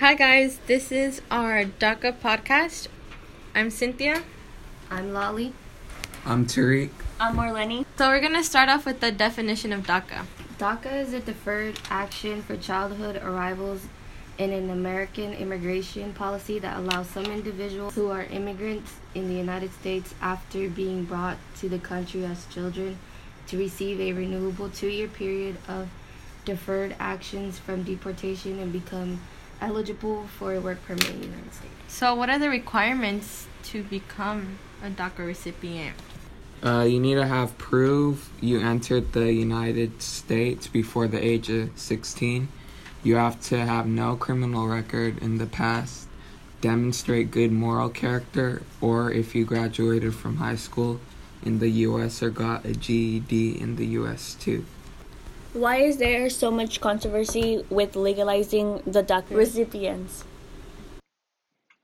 Hi, guys. This is our DACA podcast. I'm Cynthia. I'm Lolly. I'm Tariq. I'm Marlene. So, we're going to start off with the definition of DACA. DACA is a deferred action for childhood arrivals in an American immigration policy that allows some individuals who are immigrants in the United States after being brought to the country as children to receive a renewable two year period of deferred actions from deportation and become eligible for a work permit in the United States. So, what are the requirements to become a DACA recipient? Uh, you need to have proof you entered the United States before the age of 16 you have to have no criminal record in the past, demonstrate good moral character, or if you graduated from high school in the US or got a GED in the US too. Why is there so much controversy with legalizing the DACA hmm. recipients?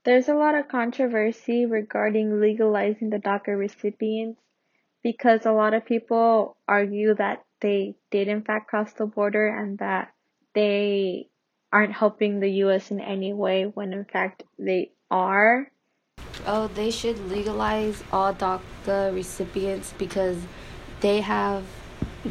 There's a lot of controversy regarding legalizing the DACA recipients because a lot of people argue that they did in fact cross the border and that they aren't helping the US in any way when in fact they are. Oh, they should legalize all DACA recipients because they have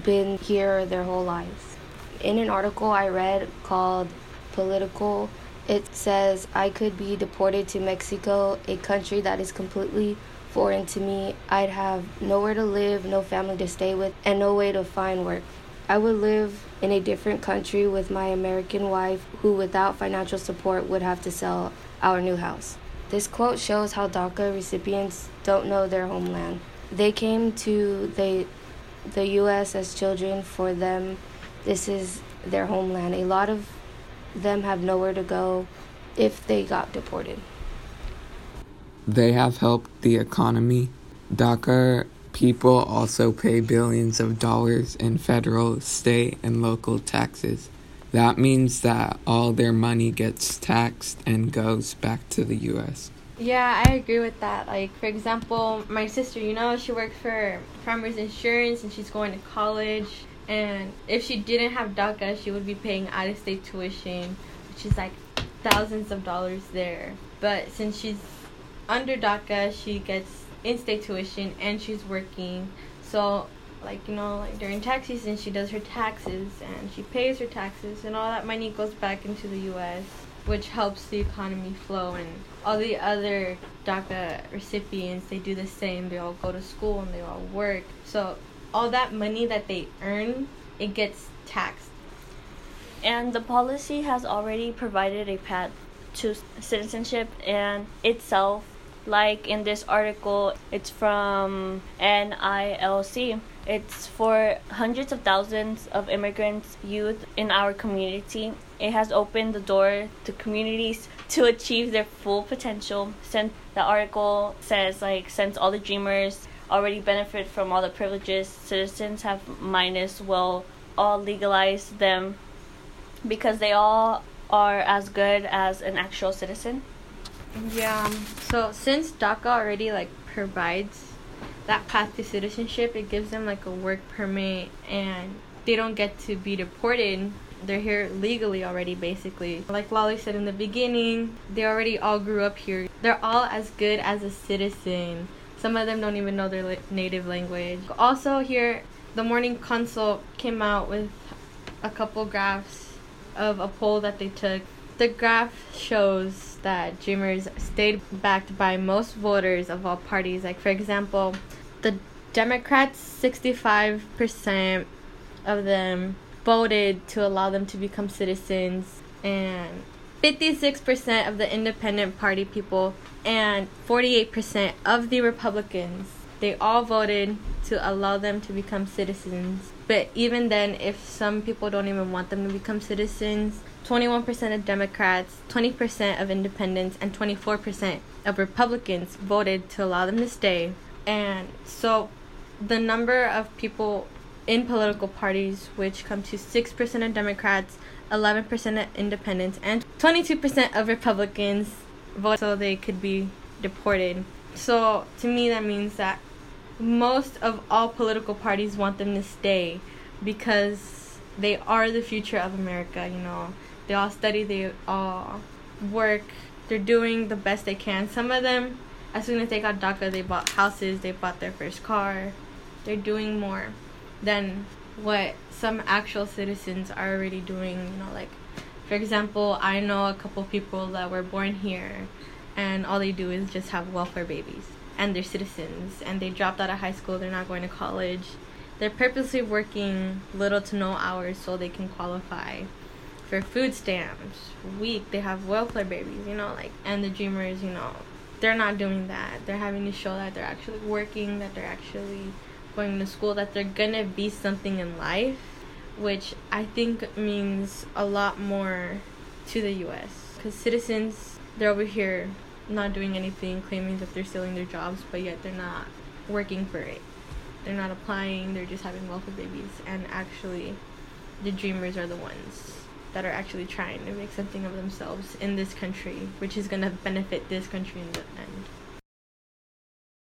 been here their whole lives. In an article I read called Politico, it says I could be deported to Mexico, a country that is completely foreign to me. I'd have nowhere to live, no family to stay with, and no way to find work. I would live in a different country with my American wife, who without financial support would have to sell our new house. This quote shows how DACA recipients don't know their homeland. They came to the, the U.S. as children. For them, this is their homeland. A lot of them have nowhere to go if they got deported. They have helped the economy. DACA People also pay billions of dollars in federal, state, and local taxes. That means that all their money gets taxed and goes back to the US. Yeah, I agree with that. Like, for example, my sister, you know, she works for Farmers Insurance and she's going to college. And if she didn't have DACA, she would be paying out of state tuition, which is like thousands of dollars there. But since she's under DACA, she gets in-state tuition and she's working. So like you know like during tax season she does her taxes and she pays her taxes and all that money goes back into the US which helps the economy flow and all the other DACA recipients they do the same they all go to school and they all work so all that money that they earn it gets taxed and the policy has already provided a path to citizenship and itself like in this article, it's from NILC. It's for hundreds of thousands of immigrants, youth in our community. It has opened the door to communities to achieve their full potential. Since the article says, like, since all the dreamers already benefit from all the privileges citizens have, might as well all legalize them because they all are as good as an actual citizen. Yeah. Um, so since DACA already like provides that path to citizenship, it gives them like a work permit and they don't get to be deported. They're here legally already, basically. Like Lolly said in the beginning, they already all grew up here. They're all as good as a citizen. Some of them don't even know their native language. Also, here, the Morning Consult came out with a couple graphs of a poll that they took. The graph shows that Dreamers stayed backed by most voters of all parties. Like, for example, the Democrats, 65% of them voted to allow them to become citizens, and 56% of the independent party people and 48% of the Republicans. They all voted to allow them to become citizens. But even then, if some people don't even want them to become citizens, 21% of Democrats, 20% of independents, and 24% of Republicans voted to allow them to stay. And so the number of people in political parties, which come to 6% of Democrats, 11% of independents, and 22% of Republicans, vote so they could be deported. So to me, that means that most of all political parties want them to stay because they are the future of America, you know they all study they all work. They're doing the best they can. Some of them, as soon as they got DACA, they bought houses, they bought their first car. They're doing more than what some actual citizens are already doing. You know, like for example, I know a couple people that were born here, and all they do is just have welfare babies, and they're citizens, and they dropped out of high school. They're not going to college. They're purposely working little to no hours so they can qualify for food stamps. Week they have welfare babies, you know, like and the dreamers, you know, they're not doing that. They're having to show that they're actually working, that they're actually going to school, that they're gonna be something in life, which I think means a lot more to the U.S. Because citizens, they're over here not doing anything, claiming that they're stealing their jobs, but yet they're not working for it. They're not applying, they're just having welfare babies. And actually, the dreamers are the ones that are actually trying to make something of themselves in this country, which is going to benefit this country in the end.